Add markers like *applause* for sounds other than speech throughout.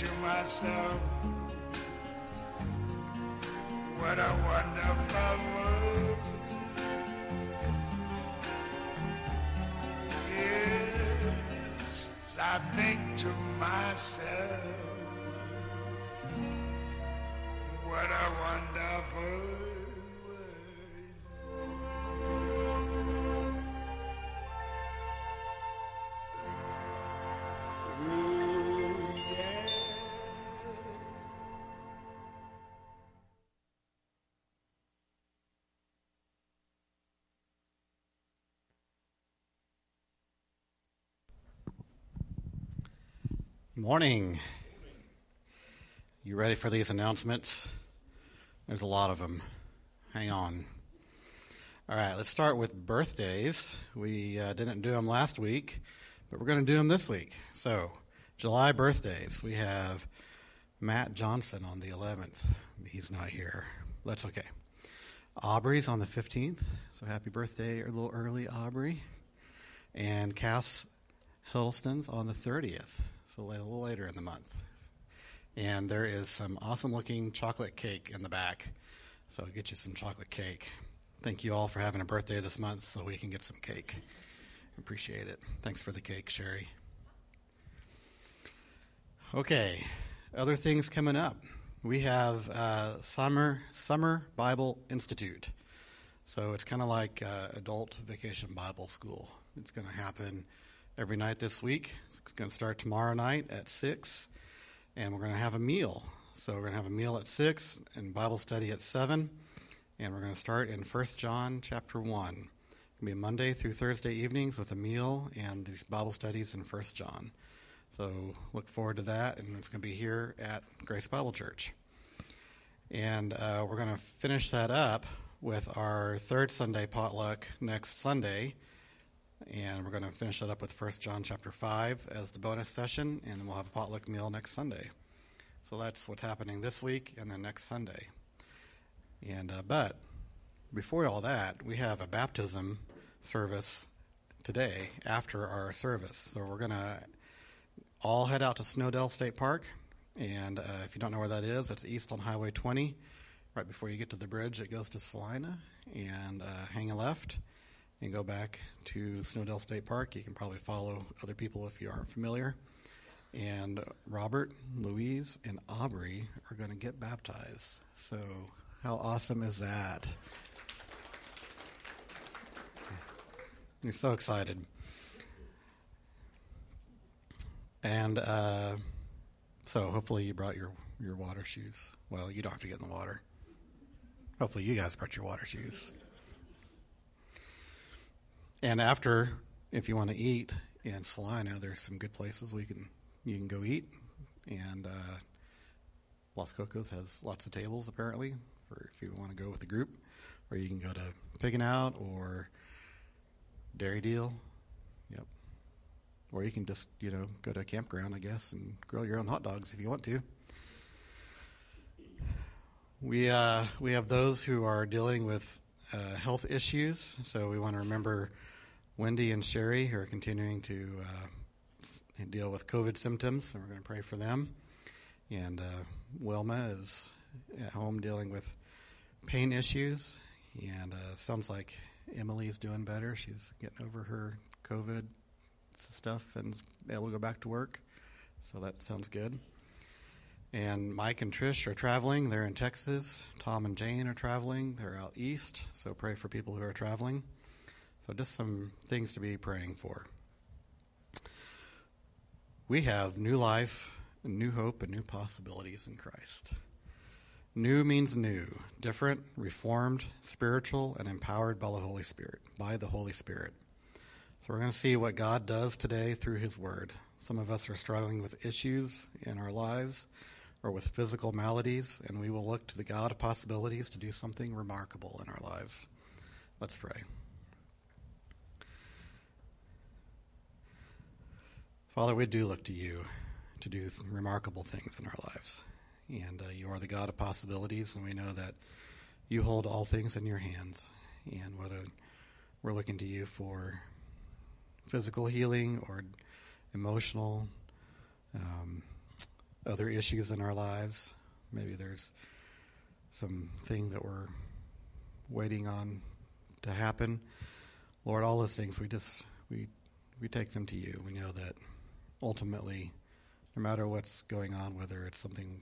To myself, what a wonderful world. Morning. You ready for these announcements? There's a lot of them. Hang on. All right, let's start with birthdays. We uh, didn't do them last week, but we're going to do them this week. So, July birthdays. We have Matt Johnson on the 11th. He's not here. That's okay. Aubrey's on the 15th. So, happy birthday a little early, Aubrey. And Cass Hiddleston's on the 30th. So, a little later in the month and there is some awesome looking chocolate cake in the back. So I'll get you some chocolate cake. Thank you all for having a birthday this month so we can get some cake. Appreciate it. Thanks for the cake, Sherry. Okay, other things coming up. We have uh, summer summer Bible Institute. So it's kind of like uh, adult vacation Bible school. It's going to happen every night this week. It's going to start tomorrow night at six and we're going to have a meal. So we're going to have a meal at six and Bible study at seven, and we're going to start in First John chapter one. It'll be Monday through Thursday evenings with a meal and these Bible studies in First John. So look forward to that, and it's going to be here at Grace Bible Church. And uh, we're going to finish that up with our third Sunday potluck next Sunday and we're going to finish that up with First John chapter five as the bonus session, and we'll have a potluck meal next Sunday. So that's what's happening this week and then next Sunday. And uh, but before all that, we have a baptism service today after our service. So we're going to all head out to Snowdale State Park, and uh, if you don't know where that is, it's east on Highway 20. Right before you get to the bridge, it goes to Salina, and uh, hang a left and go back to Snowdale State Park. You can probably follow other people if you aren't familiar. And Robert, Louise, and Aubrey are going to get baptized. So, how awesome is that? You're so excited. And uh, so, hopefully, you brought your, your water shoes. Well, you don't have to get in the water. Hopefully, you guys brought your water shoes. And after, if you want to eat in Salina, there's some good places we can you can go eat. And uh, Los Cocos has lots of tables apparently for if you want to go with a group, or you can go to Piggin Out or Dairy Deal. Yep, or you can just you know go to a campground, I guess, and grill your own hot dogs if you want to. We uh, we have those who are dealing with uh, health issues, so we want to remember Wendy and Sherry who are continuing to uh, deal with COVID symptoms, and we're going to pray for them. And uh, Wilma is at home dealing with pain issues, and uh, sounds like Emily's doing better. She's getting over her COVID stuff and able to go back to work, so that sounds good. And Mike and Trish are traveling. They're in Texas. Tom and Jane are traveling. They're out east. So pray for people who are traveling. So just some things to be praying for. We have new life, new hope, and new possibilities in Christ. New means new, different, reformed, spiritual, and empowered by the Holy Spirit, by the Holy Spirit. So we're going to see what God does today through his word. Some of us are struggling with issues in our lives or with physical maladies, and we will look to the God of possibilities to do something remarkable in our lives. Let's pray. Father, we do look to you to do remarkable things in our lives. And uh, you are the God of possibilities, and we know that you hold all things in your hands. And whether we're looking to you for physical healing or emotional, um, other issues in our lives, maybe there's some thing that we're waiting on to happen. Lord, all those things we just we we take them to you. We know that ultimately, no matter what's going on, whether it's something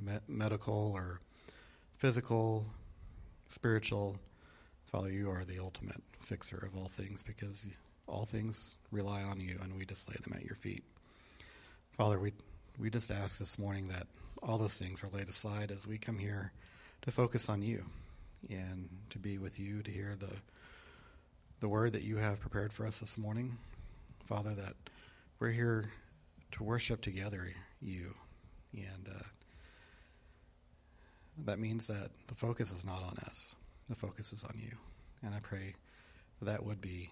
me- medical or physical, spiritual, Father, you are the ultimate fixer of all things because all things rely on you, and we just lay them at your feet. Father, we we just ask this morning that all those things are laid aside as we come here to focus on you and to be with you, to hear the the word that you have prepared for us this morning. Father, that we're here to worship together you. And uh, that means that the focus is not on us, the focus is on you. And I pray that, that would be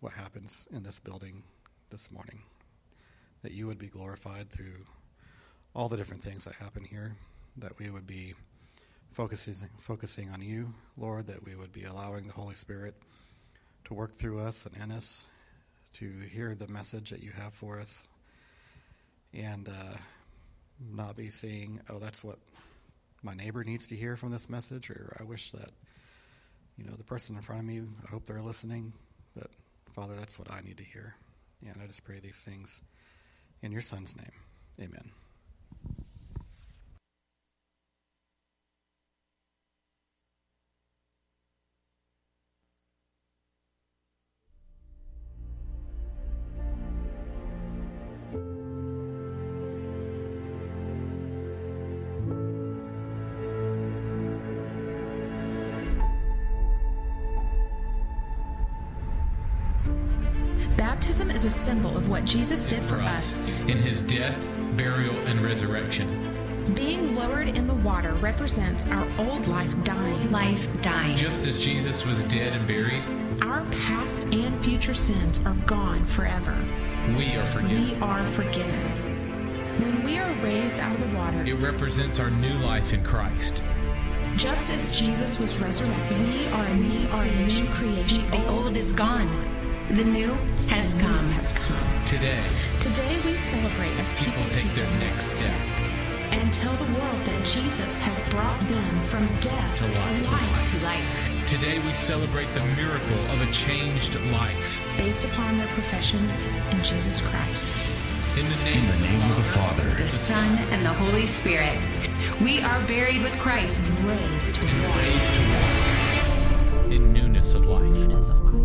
what happens in this building this morning. That you would be glorified through all the different things that happen here, that we would be focusing, focusing on you, Lord, that we would be allowing the Holy Spirit to work through us and in us to hear the message that you have for us and uh, not be saying, oh, that's what my neighbor needs to hear from this message, or I wish that, you know, the person in front of me, I hope they're listening. But Father, that's what I need to hear. And I just pray these things in your Son's name. Amen. What Jesus did for us. in his death, burial, and resurrection. Being lowered in the water represents our old life dying. life dying. Just as Jesus was dead and buried, Our past and future sins are gone forever. we are forgiven. We forgiven. are forgiven. When we are raised out of the water, It represents our new life in Christ. just as Jesus was resurrected, we are a new, are a new creation. The old is gone. The new has new come. has come. Today, Today we celebrate as people, people take their next step and tell the world that Jesus has brought them from death To life. to life To life. Today we celebrate the miracle of a changed life. based upon their profession in Jesus Christ. In the name, In the name of the Father, The Son and the Holy Spirit. We are buried with Christ. Raised to and raised to walk in newness of life. newness of life.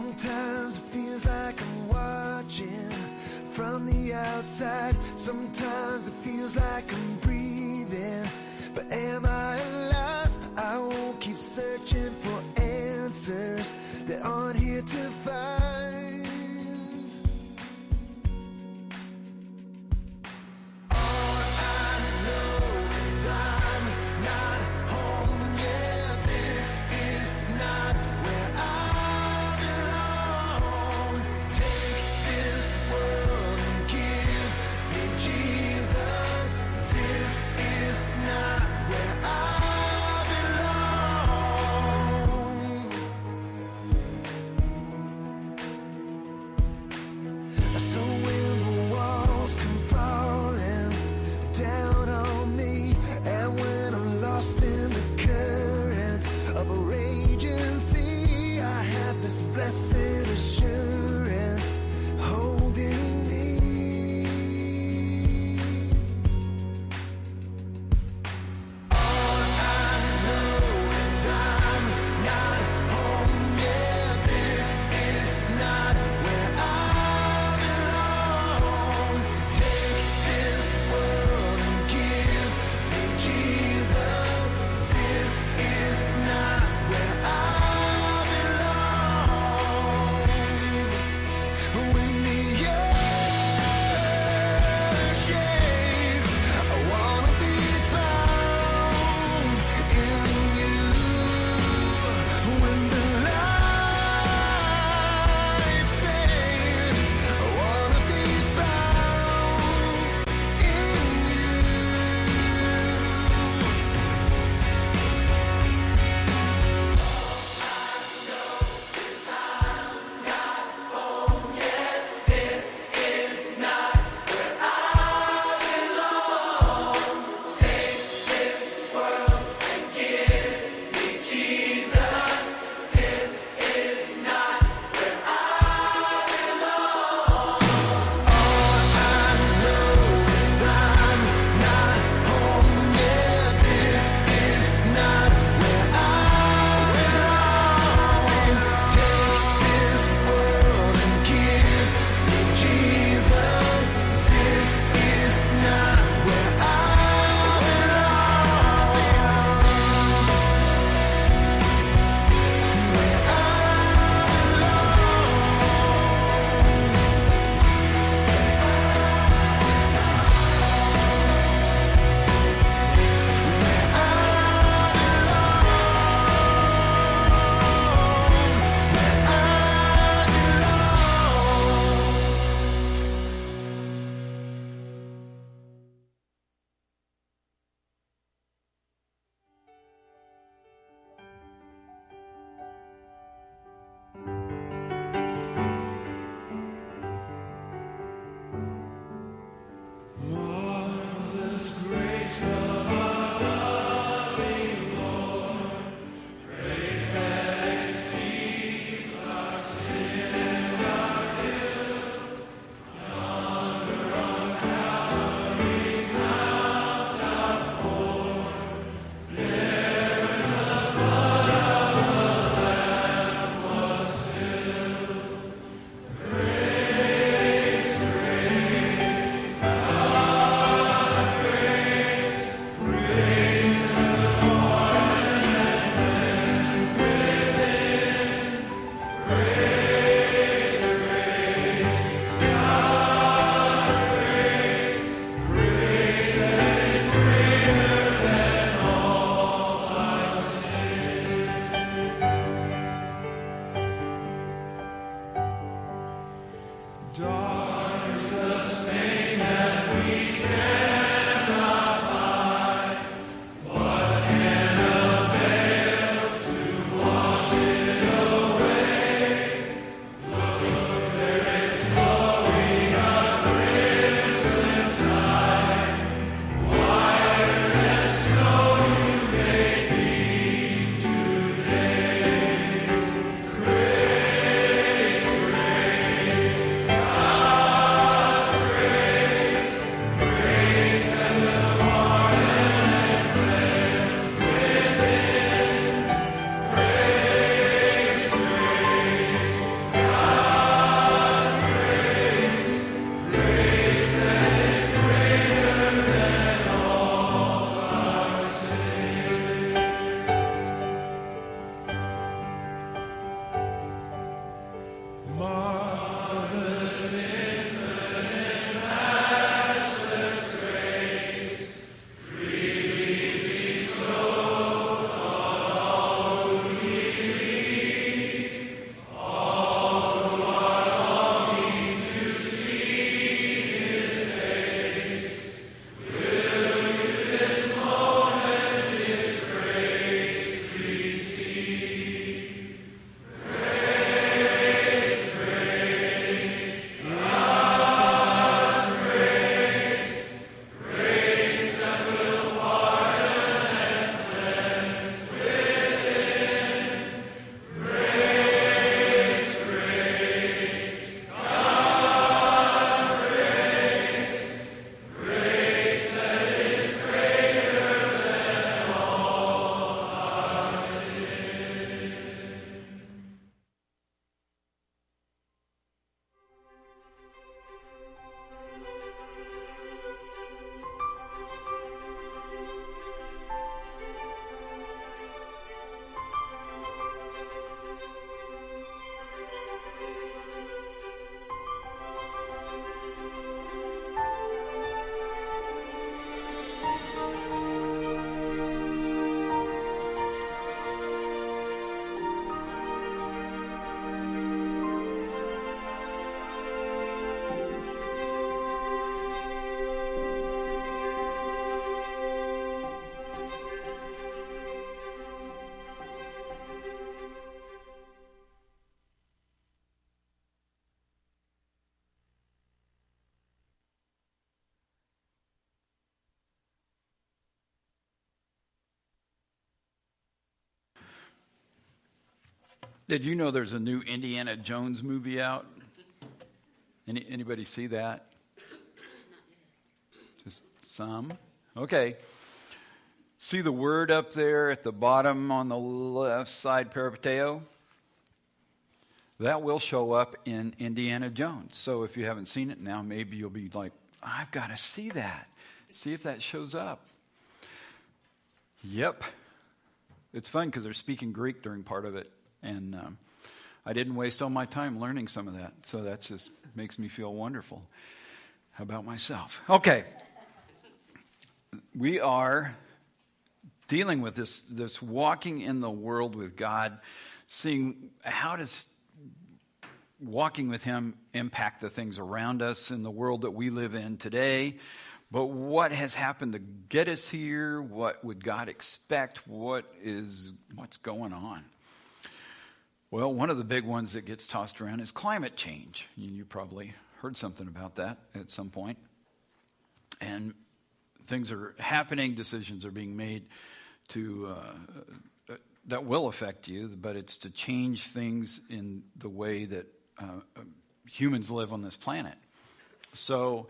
Sometimes it feels like I'm watching from the outside. Sometimes it feels like I'm breathing. But am I alive? I won't keep searching for answers that aren't here to find. Did you know there's a new Indiana Jones movie out? Any, anybody see that? Just some? Okay. See the word up there at the bottom on the left side, peripateo? That will show up in Indiana Jones. So if you haven't seen it now, maybe you'll be like, I've got to see that. See if that shows up. Yep. It's fun because they're speaking Greek during part of it. And um, I didn't waste all my time learning some of that. So that just makes me feel wonderful about myself. Okay. We are dealing with this, this walking in the world with God, seeing how does walking with Him impact the things around us in the world that we live in today. But what has happened to get us here? What would God expect? What is what's going on? Well, one of the big ones that gets tossed around is climate change. You probably heard something about that at some point. And things are happening, decisions are being made to uh, that will affect you, but it's to change things in the way that uh, humans live on this planet. So,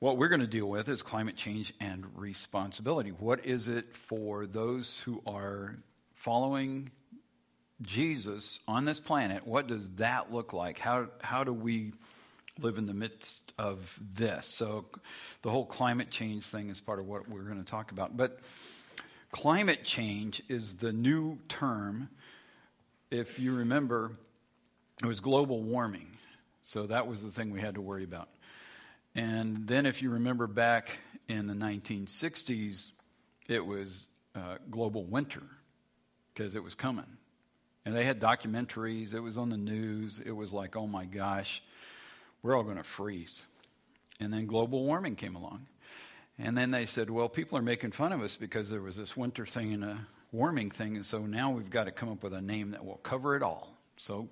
what we're going to deal with is climate change and responsibility. What is it for those who are following Jesus on this planet? What does that look like? How, how do we live in the midst of this? So, the whole climate change thing is part of what we're going to talk about. But climate change is the new term. If you remember, it was global warming. So that was the thing we had to worry about. And then, if you remember back in the 1960s, it was uh, global winter because it was coming. And they had documentaries, it was on the news. It was like, oh my gosh, we're all going to freeze. And then global warming came along. And then they said, well, people are making fun of us because there was this winter thing and a warming thing. And so now we've got to come up with a name that will cover it all. So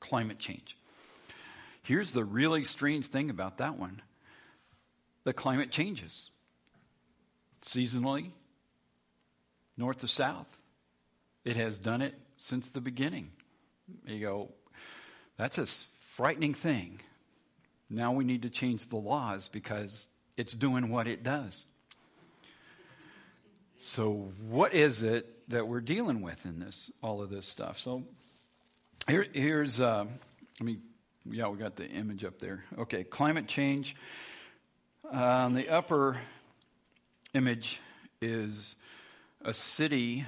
climate change. Here's the really strange thing about that one the climate changes seasonally, north to south. It has done it since the beginning. You go, that's a frightening thing. Now we need to change the laws because it's doing what it does. So, what is it that we're dealing with in this, all of this stuff? So, here, here's, uh, I mean, yeah, we got the image up there. Okay, climate change. Uh, on the upper image is a city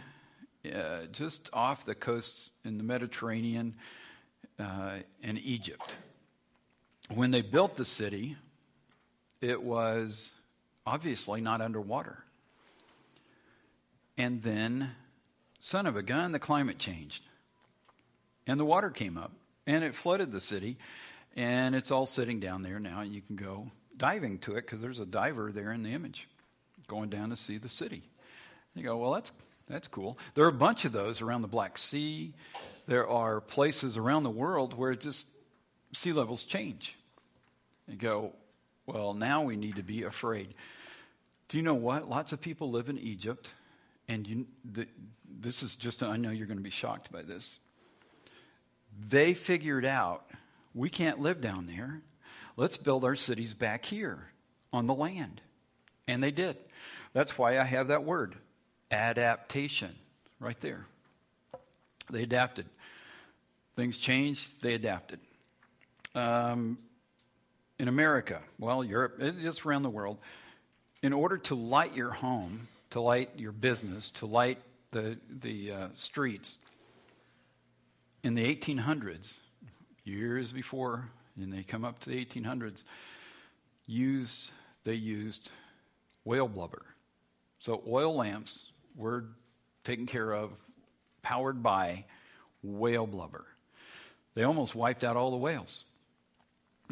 uh, just off the coast in the Mediterranean uh, in Egypt. When they built the city, it was obviously not underwater. And then, son of a gun, the climate changed and the water came up and it flooded the city and it's all sitting down there now you can go diving to it because there's a diver there in the image going down to see the city you go well that's that's cool there are a bunch of those around the black sea there are places around the world where just sea levels change you go well now we need to be afraid do you know what lots of people live in egypt and you, the, this is just i know you're going to be shocked by this they figured out we can't live down there. Let's build our cities back here on the land. And they did. That's why I have that word adaptation right there. They adapted. Things changed, they adapted. Um, in America, well, Europe, it's around the world. In order to light your home, to light your business, to light the, the uh, streets, in the 1800s, years before, and they come up to the 1800s, used they used whale blubber. So oil lamps were taken care of, powered by whale blubber. They almost wiped out all the whales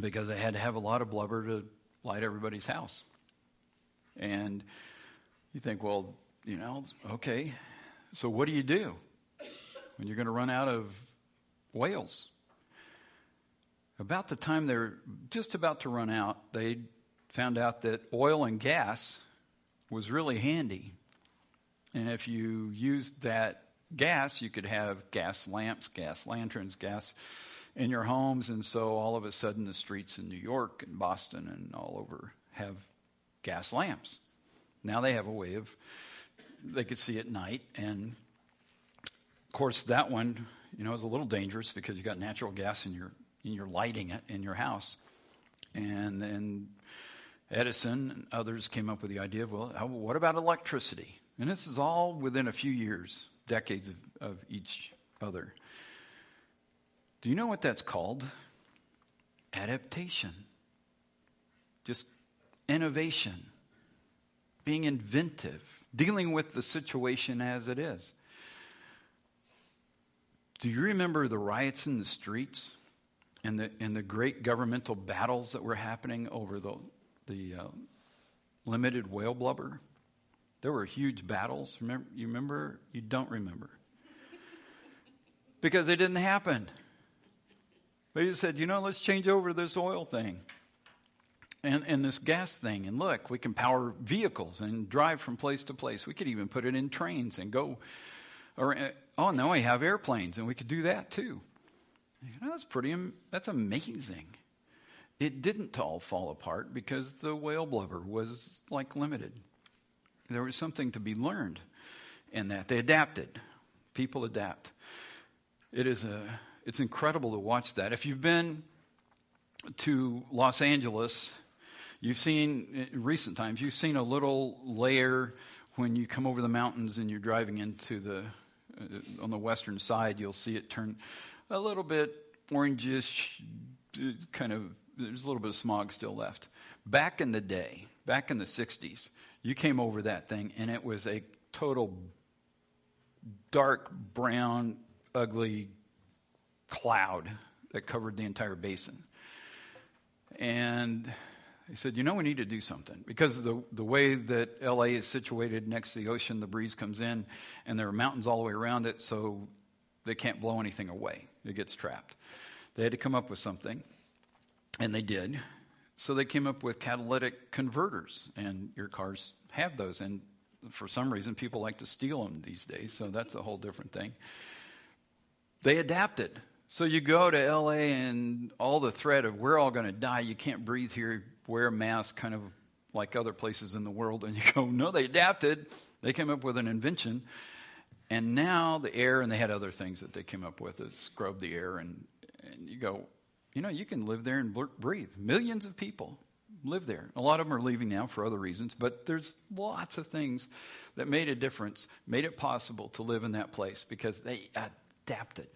because they had to have a lot of blubber to light everybody's house. And you think, well, you know, okay, so what do you do when you're going to run out of whales. About the time they're just about to run out, they found out that oil and gas was really handy. And if you used that gas, you could have gas lamps, gas lanterns, gas in your homes. And so all of a sudden, the streets in New York and Boston and all over have gas lamps. Now they have a way of, they could see at night. And of course, that one, you know, is a little dangerous because you got natural gas and you're, and you're lighting it in your house. And then Edison and others came up with the idea of, well, what about electricity? And this is all within a few years, decades of, of each other. Do you know what that's called? Adaptation. Just innovation. Being inventive. Dealing with the situation as it is. Do you remember the riots in the streets and the, and the great governmental battles that were happening over the, the uh, limited whale blubber? There were huge battles. Remember, you remember? You don't remember. Because they didn't happen. They just said, you know, let's change over this oil thing and, and this gas thing. And look, we can power vehicles and drive from place to place. We could even put it in trains and go. Or, oh, now we have airplanes, and we could do that too. You know, that's pretty, that's amazing. It didn't all fall apart because the whale blubber was like limited. There was something to be learned in that. They adapted. People adapt. It is a, it's incredible to watch that. If you've been to Los Angeles, you've seen in recent times, you've seen a little layer when you come over the mountains and you're driving into the uh, on the western side, you'll see it turn a little bit orangish, kind of. There's a little bit of smog still left. Back in the day, back in the 60s, you came over that thing and it was a total dark brown, ugly cloud that covered the entire basin. And he said, You know, we need to do something. Because the, the way that LA is situated next to the ocean, the breeze comes in, and there are mountains all the way around it, so they can't blow anything away. It gets trapped. They had to come up with something, and they did. So they came up with catalytic converters, and your cars have those. And for some reason, people like to steal them these days, so that's a whole different thing. They adapted. So you go to LA and all the threat of we're all going to die, you can't breathe here, wear a mask, kind of like other places in the world. And you go, no, they adapted. They came up with an invention. And now the air, and they had other things that they came up with that scrub the air. And, and you go, you know, you can live there and breathe. Millions of people live there. A lot of them are leaving now for other reasons, but there's lots of things that made a difference, made it possible to live in that place because they adapted.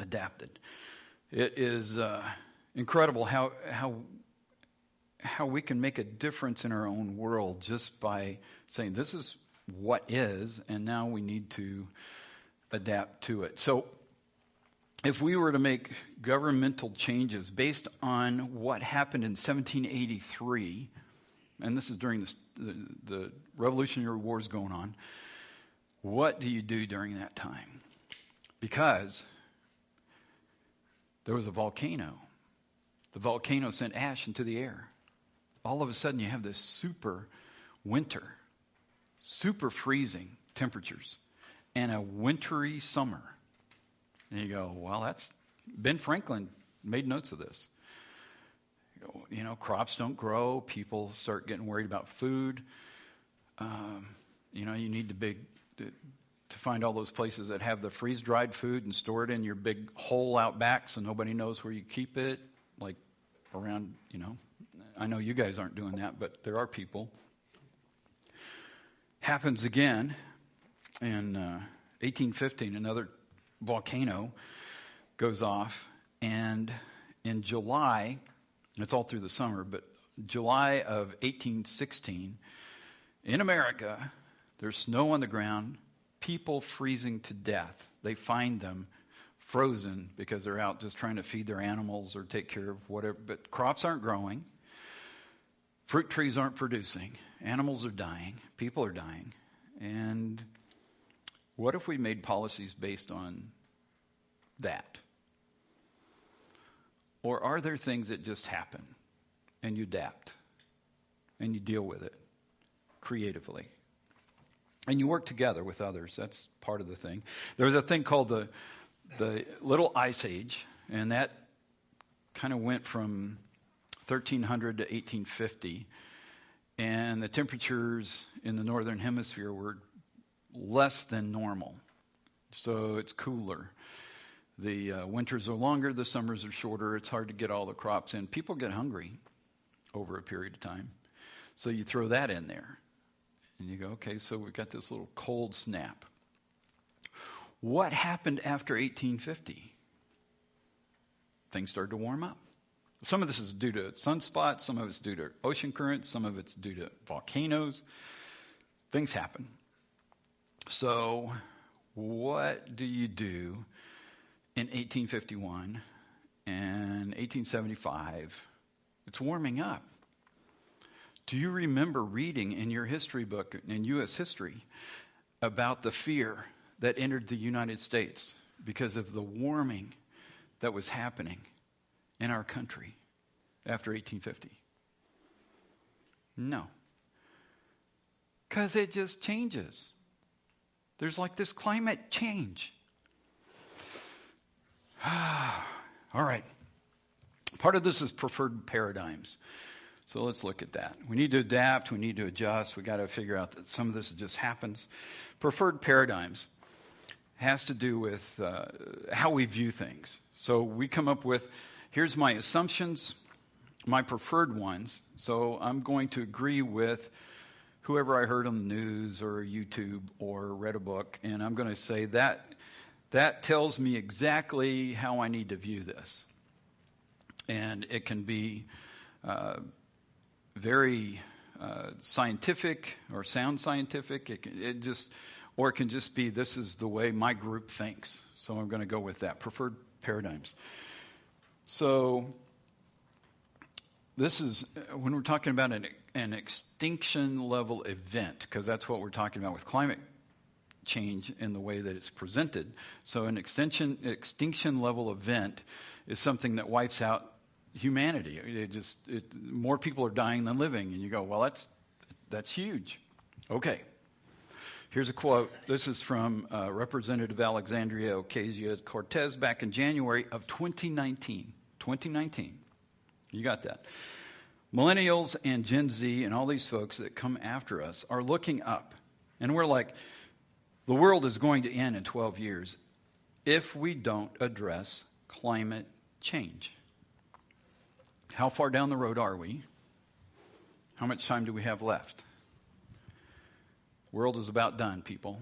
Adapted. It is uh, incredible how, how, how we can make a difference in our own world just by saying, this is what is, and now we need to adapt to it. So, if we were to make governmental changes based on what happened in 1783, and this is during the, the, the Revolutionary Wars going on, what do you do during that time? Because there was a volcano. The volcano sent ash into the air. All of a sudden, you have this super winter, super freezing temperatures, and a wintry summer. And you go, well, that's Ben Franklin made notes of this. You know, crops don't grow. People start getting worried about food. Um, you know, you need to big to, to find all those places that have the freeze dried food and store it in your big hole out back so nobody knows where you keep it. Like around, you know, I know you guys aren't doing that, but there are people. Happens again in uh, 1815, another volcano goes off, and in July, it's all through the summer, but July of 1816, in America, there's snow on the ground, people freezing to death. They find them frozen because they're out just trying to feed their animals or take care of whatever, but crops aren't growing. Fruit trees aren't producing. Animals are dying. People are dying. And what if we made policies based on that? Or are there things that just happen and you adapt and you deal with it creatively? And you work together with others. That's part of the thing. There was a thing called the, the Little Ice Age, and that kind of went from 1300 to 1850. And the temperatures in the northern hemisphere were less than normal. So it's cooler. The uh, winters are longer, the summers are shorter. It's hard to get all the crops in. People get hungry over a period of time. So you throw that in there. And you go, okay, so we've got this little cold snap. What happened after 1850? Things started to warm up. Some of this is due to sunspots, some of it's due to ocean currents, some of it's due to volcanoes. Things happen. So, what do you do in 1851 and 1875? It's warming up. Do you remember reading in your history book, in U.S. history, about the fear that entered the United States because of the warming that was happening in our country after 1850? No. Because it just changes. There's like this climate change. *sighs* All right. Part of this is preferred paradigms. So let's look at that. We need to adapt, we need to adjust, we got to figure out that some of this just happens. Preferred paradigms has to do with uh, how we view things. So we come up with here's my assumptions, my preferred ones. So I'm going to agree with whoever I heard on the news or YouTube or read a book, and I'm going to say that that tells me exactly how I need to view this. And it can be uh, very uh, scientific or sound scientific. It, can, it just, or it can just be this is the way my group thinks. So I'm going to go with that. Preferred paradigms. So this is when we're talking about an, an extinction level event, because that's what we're talking about with climate change in the way that it's presented. So an extension, extinction level event is something that wipes out humanity. It just it, more people are dying than living, and you go, well, that's that's huge. Okay. Here's a quote. This is from uh, Representative Alexandria Ocasio Cortez back in January of 2019. 2019. You got that. Millennials and Gen Z and all these folks that come after us are looking up. And we're like, the world is going to end in 12 years if we don't address climate change. How far down the road are we? How much time do we have left? World is about done, people.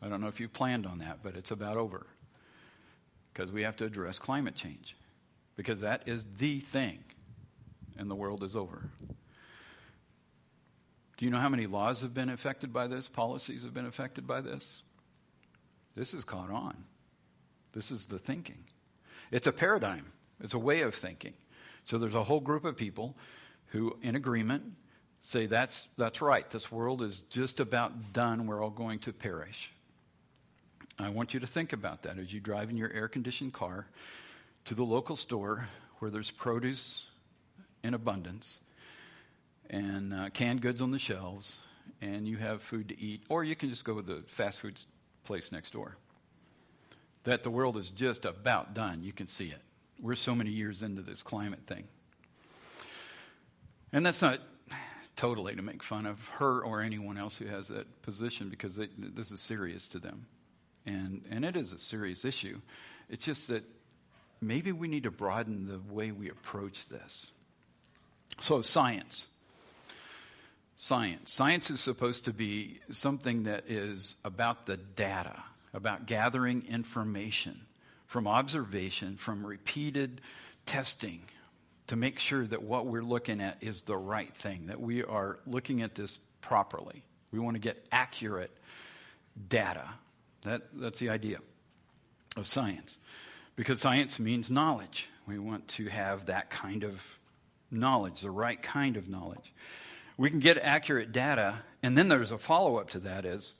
I don't know if you planned on that, but it's about over. Because we have to address climate change. Because that is the thing. And the world is over. Do you know how many laws have been affected by this? Policies have been affected by this? This is caught on. This is the thinking. It's a paradigm, it's a way of thinking. So there's a whole group of people who, in agreement, say that's, that's right. This world is just about done. We're all going to perish. I want you to think about that as you drive in your air conditioned car to the local store where there's produce in abundance and uh, canned goods on the shelves, and you have food to eat, or you can just go to the fast food place next door. That the world is just about done. You can see it. We're so many years into this climate thing. And that's not totally to make fun of her or anyone else who has that position because this is serious to them. And, and it is a serious issue. It's just that maybe we need to broaden the way we approach this. So, science. Science. Science is supposed to be something that is about the data, about gathering information from observation, from repeated testing to make sure that what we're looking at is the right thing, that we are looking at this properly. We want to get accurate data. That, that's the idea of science. Because science means knowledge. We want to have that kind of knowledge, the right kind of knowledge. We can get accurate data, and then there's a follow up to that is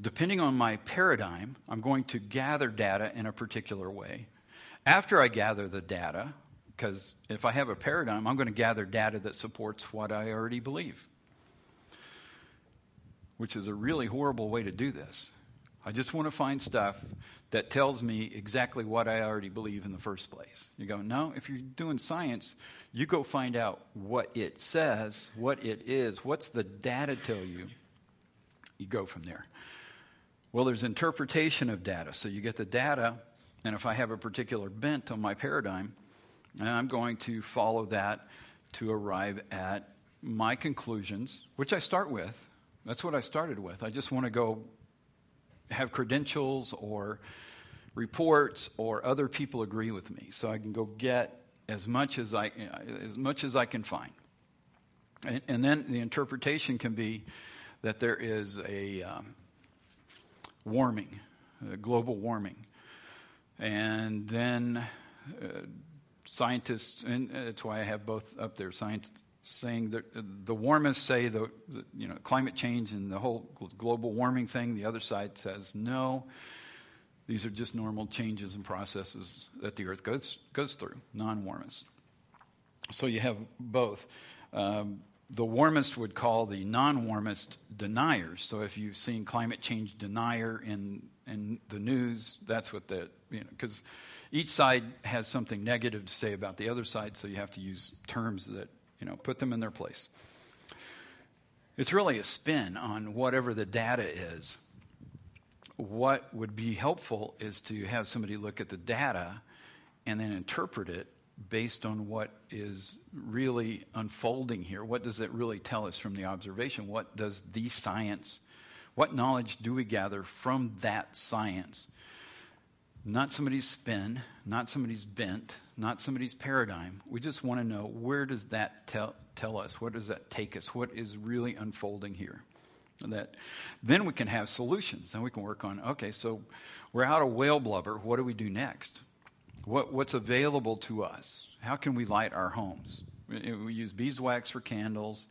depending on my paradigm, I'm going to gather data in a particular way. After I gather the data, because if I have a paradigm, I'm going to gather data that supports what I already believe. which is a really horrible way to do this. I just want to find stuff that tells me exactly what I already believe in the first place. You go, no, if you're doing science, you go find out what it says, what it is, what's the data tell you. You go from there. Well, there's interpretation of data. So you get the data, and if I have a particular bent on my paradigm, I'm going to follow that to arrive at my conclusions, which I start with. That's what I started with. I just want to go have credentials or reports or other people agree with me so I can go get as much as I, as much as I can find. And, and then the interpretation can be that there is a um, warming, a global warming. And then uh, scientists, and that's why I have both up there, scientists saying that the warmist say the, the, you know climate change and the whole global warming thing. The other side says no. These are just normal changes and processes that the Earth goes goes through. Non-warmist. So you have both. Um, the warmist would call the non warmist deniers. So if you've seen climate change denier in in the news, that's what the you know because each side has something negative to say about the other side. So you have to use terms that you know, put them in their place. It's really a spin on whatever the data is. What would be helpful is to have somebody look at the data and then interpret it based on what is really unfolding here. What does it really tell us from the observation? What does the science, what knowledge do we gather from that science? Not somebody's spin, not somebody's bent, not somebody's paradigm. We just want to know where does that tell, tell us? Where does that take us? What is really unfolding here? That then we can have solutions. Then we can work on okay, so we're out of whale blubber. What do we do next? What, what's available to us? How can we light our homes? We, we use beeswax for candles,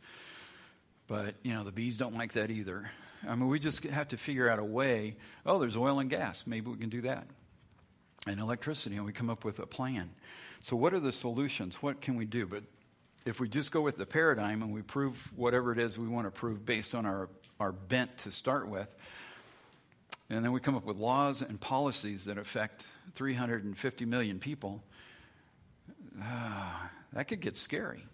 but you know the bees don't like that either. I mean, we just have to figure out a way. Oh, there's oil and gas. Maybe we can do that and electricity, and we come up with a plan. So, what are the solutions? What can we do? But if we just go with the paradigm and we prove whatever it is we want to prove based on our, our bent to start with, and then we come up with laws and policies that affect 350 million people, uh, that could get scary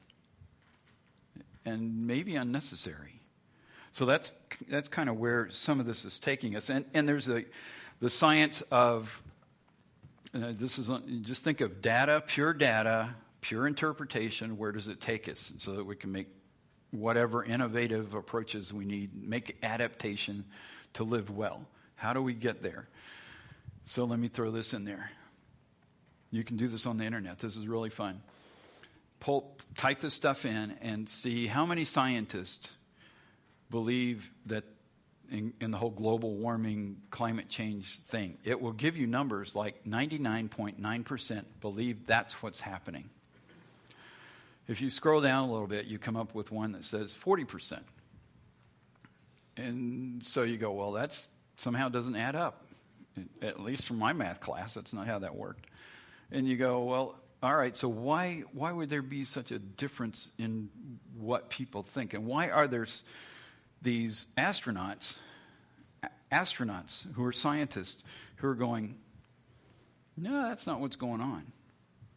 and maybe unnecessary. So that's that's kind of where some of this is taking us. And and there's the the science of uh, this is just think of data, pure data, pure interpretation. Where does it take us, so that we can make whatever innovative approaches we need, make adaptation to live well. How do we get there? So let me throw this in there. You can do this on the internet. This is really fun. Pull, type this stuff in and see how many scientists believe that in, in, the whole global warming climate change thing. It will give you numbers like 99.9% believe that's what's happening. If you scroll down a little bit, you come up with one that says 40%. And so you go, well, that's somehow doesn't add up. At least from my math class, that's not how that worked. And you go, well, all right, so why, why would there be such a difference in what people think? And why are there these astronauts, astronauts who are scientists, who are going, no, that's not what's going on.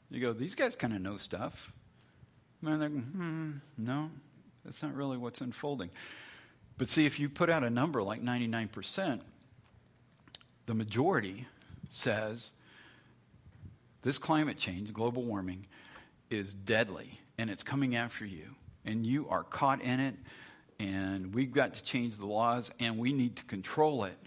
You go, these guys kind of know stuff. And they're, hmm, no, that's not really what's unfolding. But see, if you put out a number like 99%, the majority says this climate change, global warming, is deadly and it's coming after you. And you are caught in it and we've got to change the laws, and we need to control it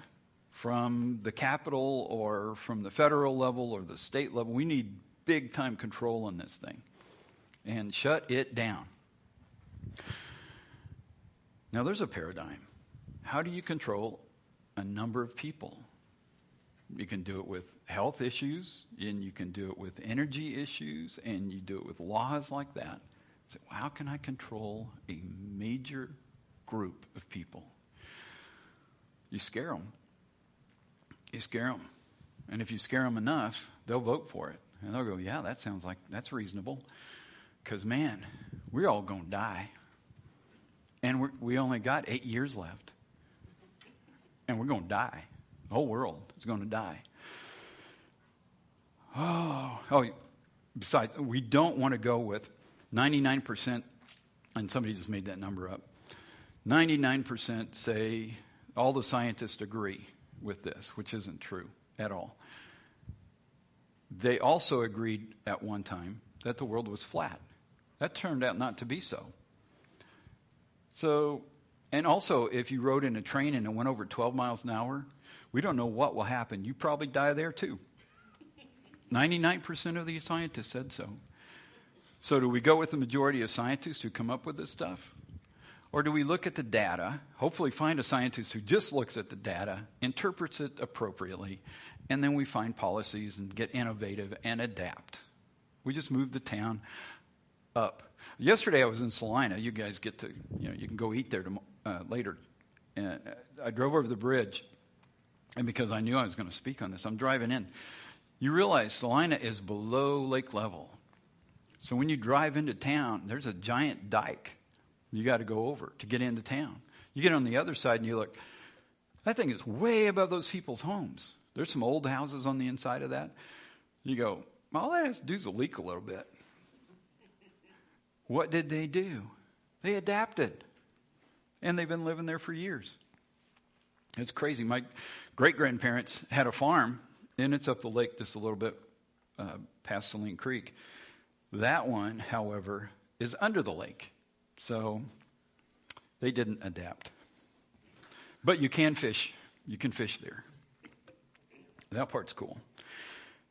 from the capital or from the federal level or the state level. We need big time control on this thing and shut it down. Now, there's a paradigm. How do you control a number of people? You can do it with health issues, and you can do it with energy issues, and you do it with laws like that. So, how can I control a major group of people. You scare them. You scare them. And if you scare them enough, they'll vote for it. And they'll go, yeah, that sounds like that's reasonable. Because, man, we're all going to die. And we only got eight years left. and we're going to die. The whole world is going to die. Oh, oh, besides, we don't want to go with 99%, and somebody just made that number up. 99% say all the scientists agree with this, which isn't true at all. They also agreed at one time that the world was flat. That turned out not to be so. So, and also, if you rode in a train and it went over 12 miles an hour, we don't know what will happen. You probably die there too. 99% of the scientists said so. So, do we go with the majority of scientists who come up with this stuff? Or do we look at the data, hopefully find a scientist who just looks at the data, interprets it appropriately, and then we find policies and get innovative and adapt? We just move the town up. Yesterday I was in Salina. You guys get to, you know, you can go eat there uh, later. And I drove over the bridge, and because I knew I was going to speak on this, I'm driving in. You realize Salina is below lake level. So when you drive into town, there's a giant dike you got to go over to get into town. You get on the other side and you look, that thing is way above those people's homes. There's some old houses on the inside of that. You go, all that has to do is leak a little bit. What did they do? They adapted. And they've been living there for years. It's crazy. My great grandparents had a farm, and it's up the lake just a little bit uh, past Saline Creek. That one, however, is under the lake. So they didn't adapt. But you can fish. You can fish there. That part's cool.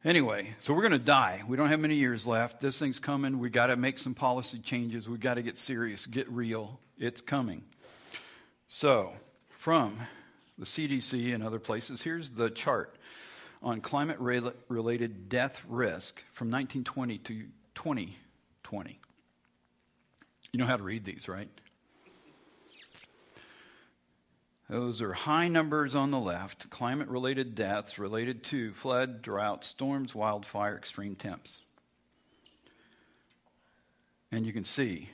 Anyway, so we're going to die. We don't have many years left. This thing's coming. We got to make some policy changes. We got to get serious, get real. It's coming. So, from the CDC and other places, here's the chart on climate related death risk from 1920 to 2020. You know how to read these, right? Those are high numbers on the left, climate related deaths related to flood, drought, storms, wildfire, extreme temps. And you can see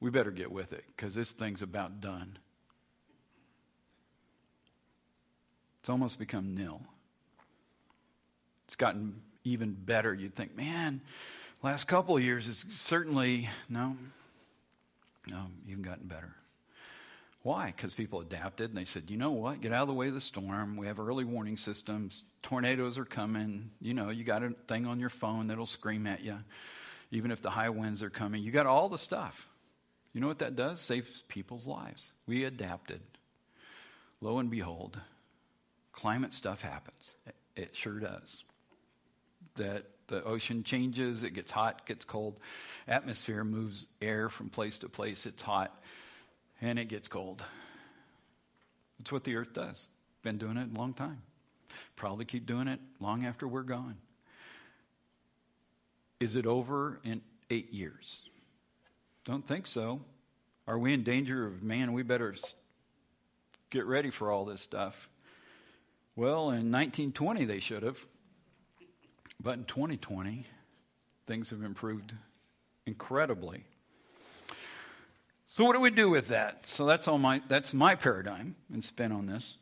we better get with it because this thing's about done. It's almost become nil. It's gotten even better. You'd think, man, last couple of years is certainly, no, no, even gotten better. Why? Because people adapted and they said, you know what? Get out of the way of the storm. We have early warning systems. Tornadoes are coming. You know, you got a thing on your phone that'll scream at you, even if the high winds are coming. You got all the stuff. You know what that does? Saves people's lives. We adapted. Lo and behold, climate stuff happens. It sure does. That the ocean changes, it gets hot, gets cold. Atmosphere moves air from place to place. It's hot and it gets cold. That's what the earth does. Been doing it a long time. Probably keep doing it long after we're gone. Is it over in eight years? Don't think so. Are we in danger of, man, we better get ready for all this stuff? Well, in 1920, they should have. But in 2020, things have improved incredibly. So what do we do with that? So that's all my that's my paradigm and spin on this.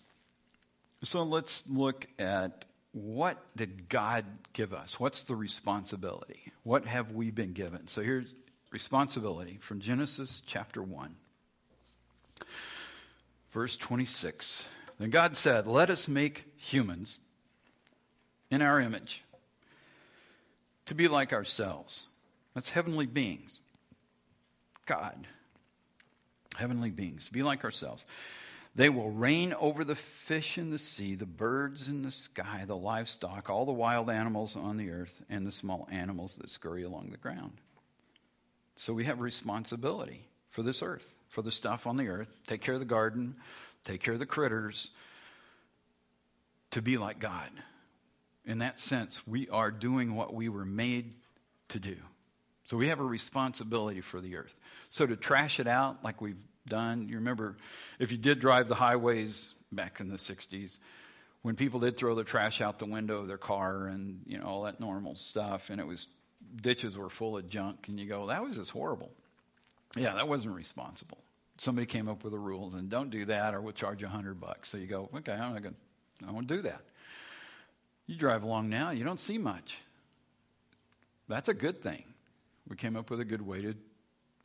So let's look at what did God give us? What's the responsibility? What have we been given? So here's responsibility from Genesis chapter 1. Verse 26. Then God said, "Let us make humans in our image to be like ourselves." That's heavenly beings. God heavenly beings, be like ourselves. They will reign over the fish in the sea, the birds in the sky, the livestock, all the wild animals on the earth, and the small animals that scurry along the ground. So we have responsibility for this earth, for the stuff on the earth. Take care of the garden, take care of the critters, to be like God. In that sense, we are doing what we were made to do. So we have a responsibility for the earth. So to trash it out like we've done, you remember if you did drive the highways back in the 60s, when people did throw the trash out the window of their car and you know all that normal stuff and it was ditches were full of junk and you go that was just horrible yeah that wasn't responsible Somebody came up with the rules and don't do that or we'll charge you a hundred bucks. So you go, okay, I'm not going to, I won't do that. You drive along now, you don't see much. That's a good thing. We came up with a good way to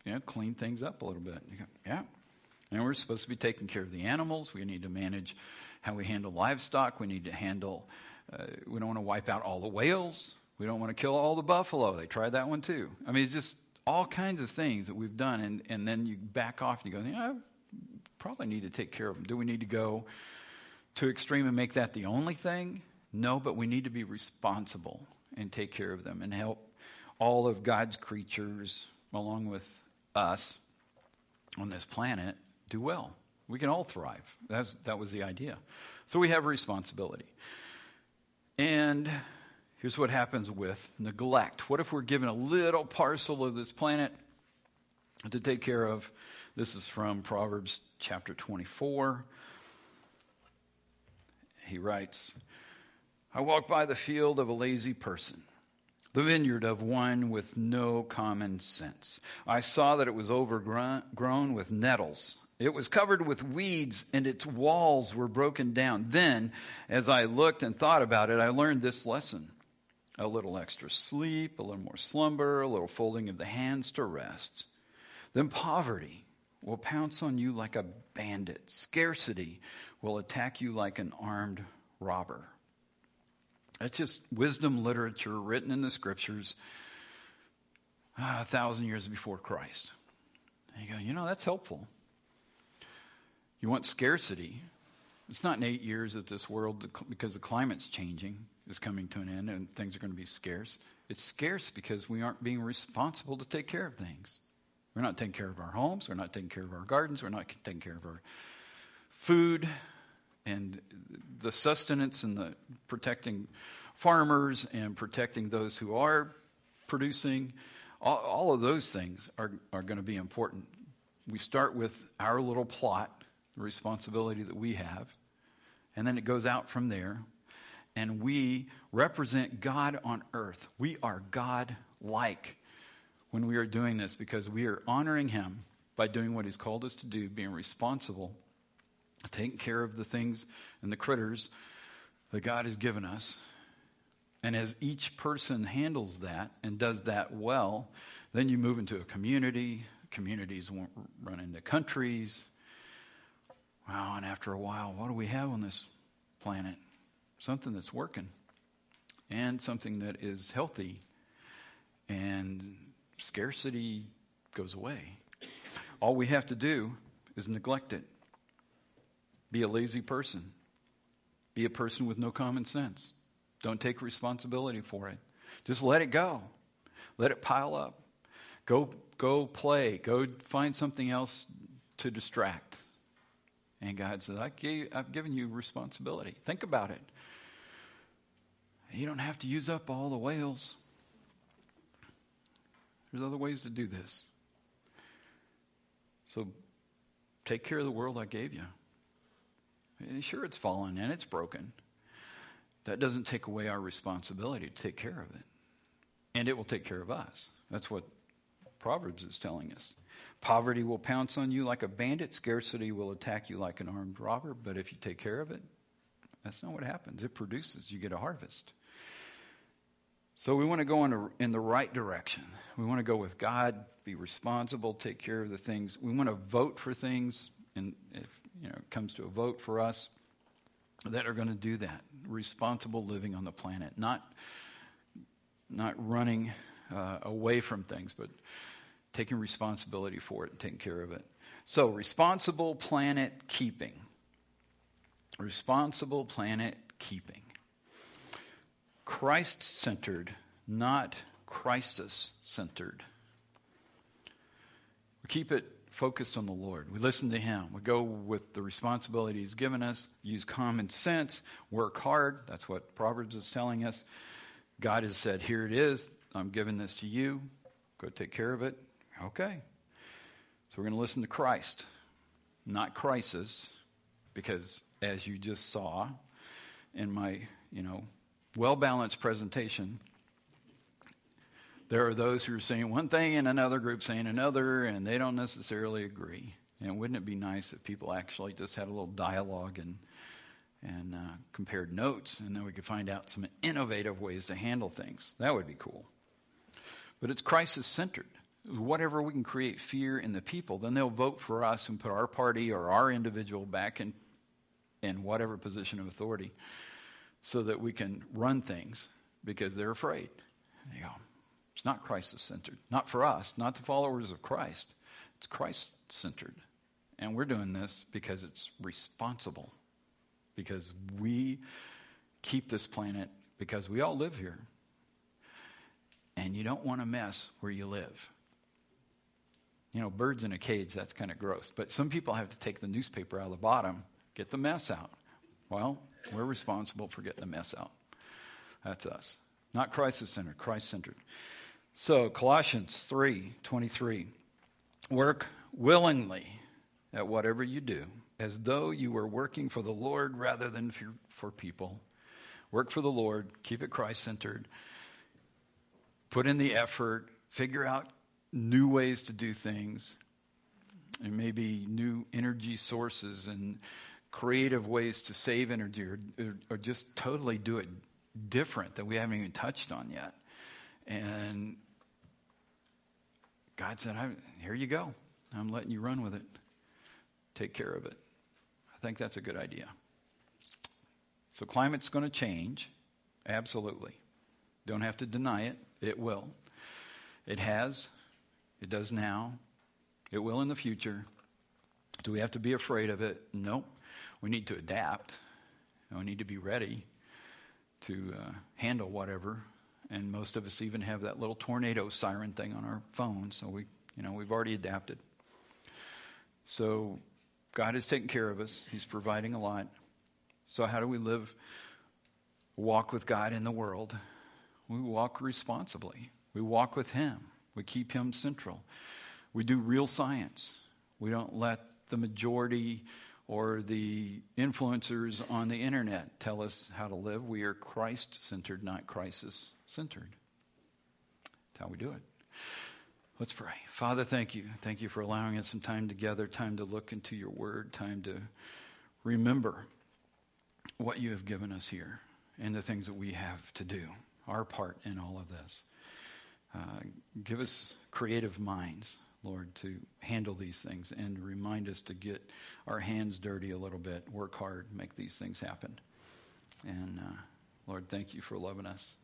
you know, clean things up a little bit. Go, yeah. And we're supposed to be taking care of the animals. We need to manage how we handle livestock. We need to handle, uh, we don't want to wipe out all the whales. We don't want to kill all the buffalo. They tried that one too. I mean, it's just all kinds of things that we've done. And, and then you back off and you go, yeah, I probably need to take care of them. Do we need to go to extreme and make that the only thing? No, but we need to be responsible and take care of them and help all of God's creatures, along with us on this planet, do well. We can all thrive. That's, that was the idea. So we have a responsibility. And here's what happens with neglect. What if we're given a little parcel of this planet to take care of? This is from Proverbs chapter 24. He writes, I walk by the field of a lazy person, the vineyard of one with no common sense. I saw that it was overgrown with nettles. It was covered with weeds, and its walls were broken down. Then, as I looked and thought about it, I learned this lesson a little extra sleep, a little more slumber, a little folding of the hands to rest. Then poverty will pounce on you like a bandit, scarcity will attack you like an armed robber. That's just wisdom literature written in the scriptures uh, a thousand years before Christ. And you go, you know, that's helpful. You want scarcity. It's not in eight years that this world, because the climate's changing, is coming to an end and things are going to be scarce. It's scarce because we aren't being responsible to take care of things. We're not taking care of our homes. We're not taking care of our gardens. We're not taking care of our food and the sustenance and the protecting farmers and protecting those who are producing. All, all of those things are, are going to be important. We start with our little plot, the responsibility that we have, and then it goes out from there. And we represent God on earth. We are God like when we are doing this because we are honoring Him by doing what He's called us to do, being responsible taking care of the things and the critters that God has given us. And as each person handles that and does that well, then you move into a community. Communities won't run into countries. Wow, and after a while, what do we have on this planet? Something that's working and something that is healthy, and scarcity goes away. All we have to do is neglect it. Be a lazy person. Be a person with no common sense. Don't take responsibility for it. Just let it go. Let it pile up. Go, go play. Go find something else to distract. And God says, I gave, I've given you responsibility. Think about it. You don't have to use up all the whales. There's other ways to do this. So take care of the world I gave you. Eh, sure, it's fallen and it's broken. That doesn't take away our responsibility to take care of it. And it will take care of us. That's what Proverbs is telling us. Poverty will pounce on you like a bandit, scarcity will attack you like an armed robber, but if you take care of it, that's not what happens. It produces, you get a harvest. So we want to go in the right direction. We want to go with God, be responsible, take care of the things. We want to vote for things, and if you know, comes to a vote for us that are going to do that. Responsible living on the planet, not not running uh, away from things, but taking responsibility for it and taking care of it. So, responsible planet keeping. Responsible planet keeping. Christ centered, not crisis centered. We keep it focused on the Lord. We listen to Him. We go with the responsibility He's given us, use common sense, work hard. That's what Proverbs is telling us. God has said, Here it is. I'm giving this to you. Go take care of it. Okay. So we're going to listen to Christ, not crisis, because as you just saw in my, you know, well balanced presentation, there are those who are saying one thing and another group saying another, and they don't necessarily agree. And wouldn't it be nice if people actually just had a little dialogue and and uh, compared notes, and then we could find out some innovative ways to handle things? That would be cool. But it's crisis centered. Whatever we can create fear in the people, then they'll vote for us and put our party or our individual back in in whatever position of authority, so that we can run things because they're afraid. There You go, it's not crisis centered. Not for us, not the followers of Christ. It's Christ centered. And we're doing this because it's responsible. Because we keep this planet, because we all live here. And you don't want to mess where you live. You know, birds in a cage, that's kind of gross. But some people have to take the newspaper out of the bottom, get the mess out. Well, we're responsible for getting the mess out. That's us. Not crisis centered, Christ centered. So Colossians 3 23. Work willingly at whatever you do, as though you were working for the Lord rather than for, for people. Work for the Lord, keep it Christ centered, put in the effort, figure out new ways to do things, and maybe new energy sources and creative ways to save energy or, or just totally do it different that we haven't even touched on yet. And God said, Here you go. I'm letting you run with it. Take care of it. I think that's a good idea. So, climate's going to change. Absolutely. Don't have to deny it. It will. It has. It does now. It will in the future. Do we have to be afraid of it? No. Nope. We need to adapt. We need to be ready to uh, handle whatever. And most of us even have that little tornado siren thing on our phone, so we, you know, we've already adapted. So God is taking care of us. He's providing a lot. So how do we live, walk with God in the world? We walk responsibly. We walk with Him. We keep Him central. We do real science. We don't let the majority or the influencers on the internet tell us how to live. We are Christ centered, not crisis centered. That's how we do it. Let's pray. Father, thank you. Thank you for allowing us some time together, time to look into your word, time to remember what you have given us here and the things that we have to do, our part in all of this. Uh, give us creative minds Lord, to handle these things and remind us to get our hands dirty a little bit, work hard, make these things happen. And uh, Lord, thank you for loving us.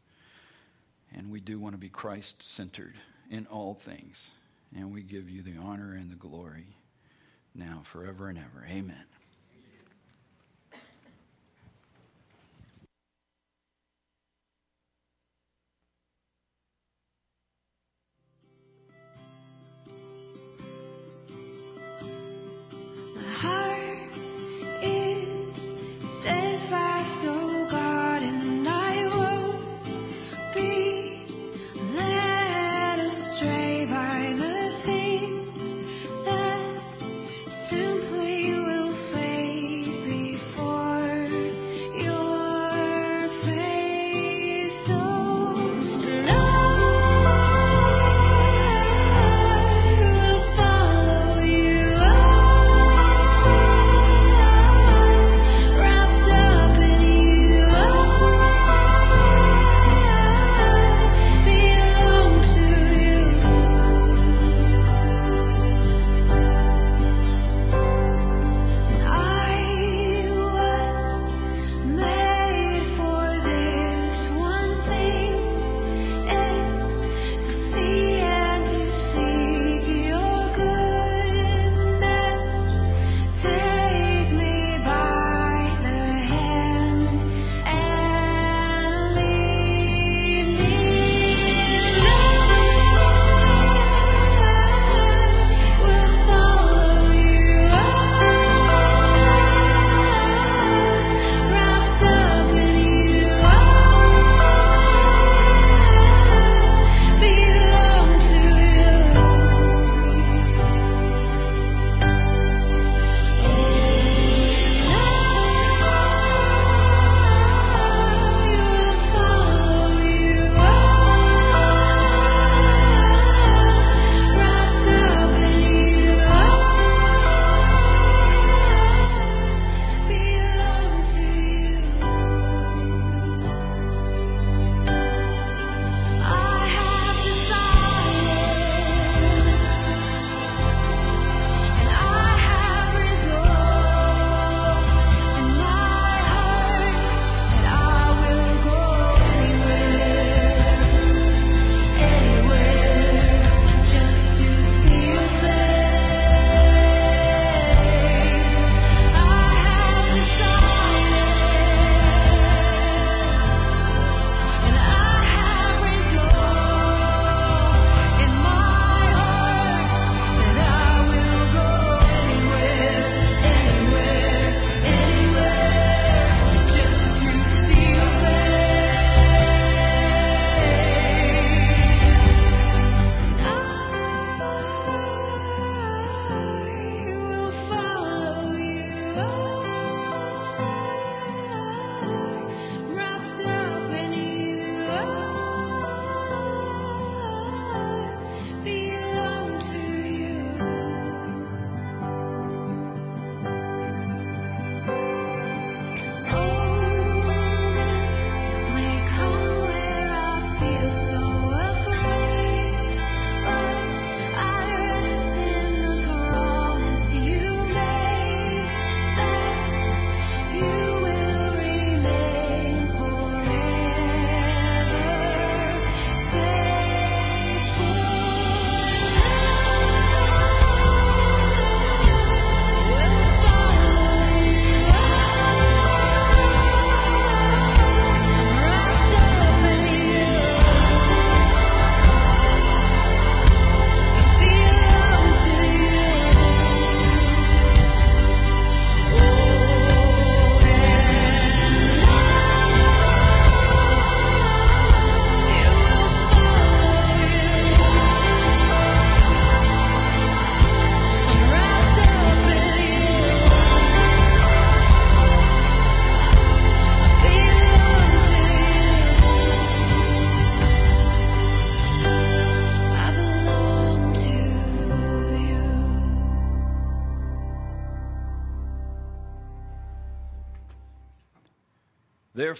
And we do want to be Christ centered in all things. And we give you the honor and the glory now, forever and ever. Amen.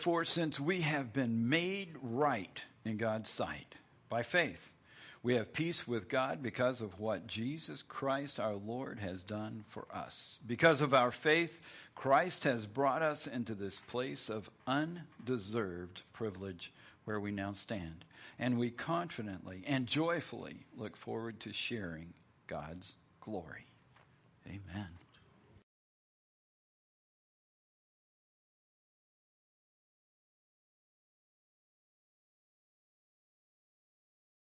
Therefore, since we have been made right in God's sight by faith, we have peace with God because of what Jesus Christ our Lord has done for us. Because of our faith, Christ has brought us into this place of undeserved privilege where we now stand. And we confidently and joyfully look forward to sharing God's glory. Amen.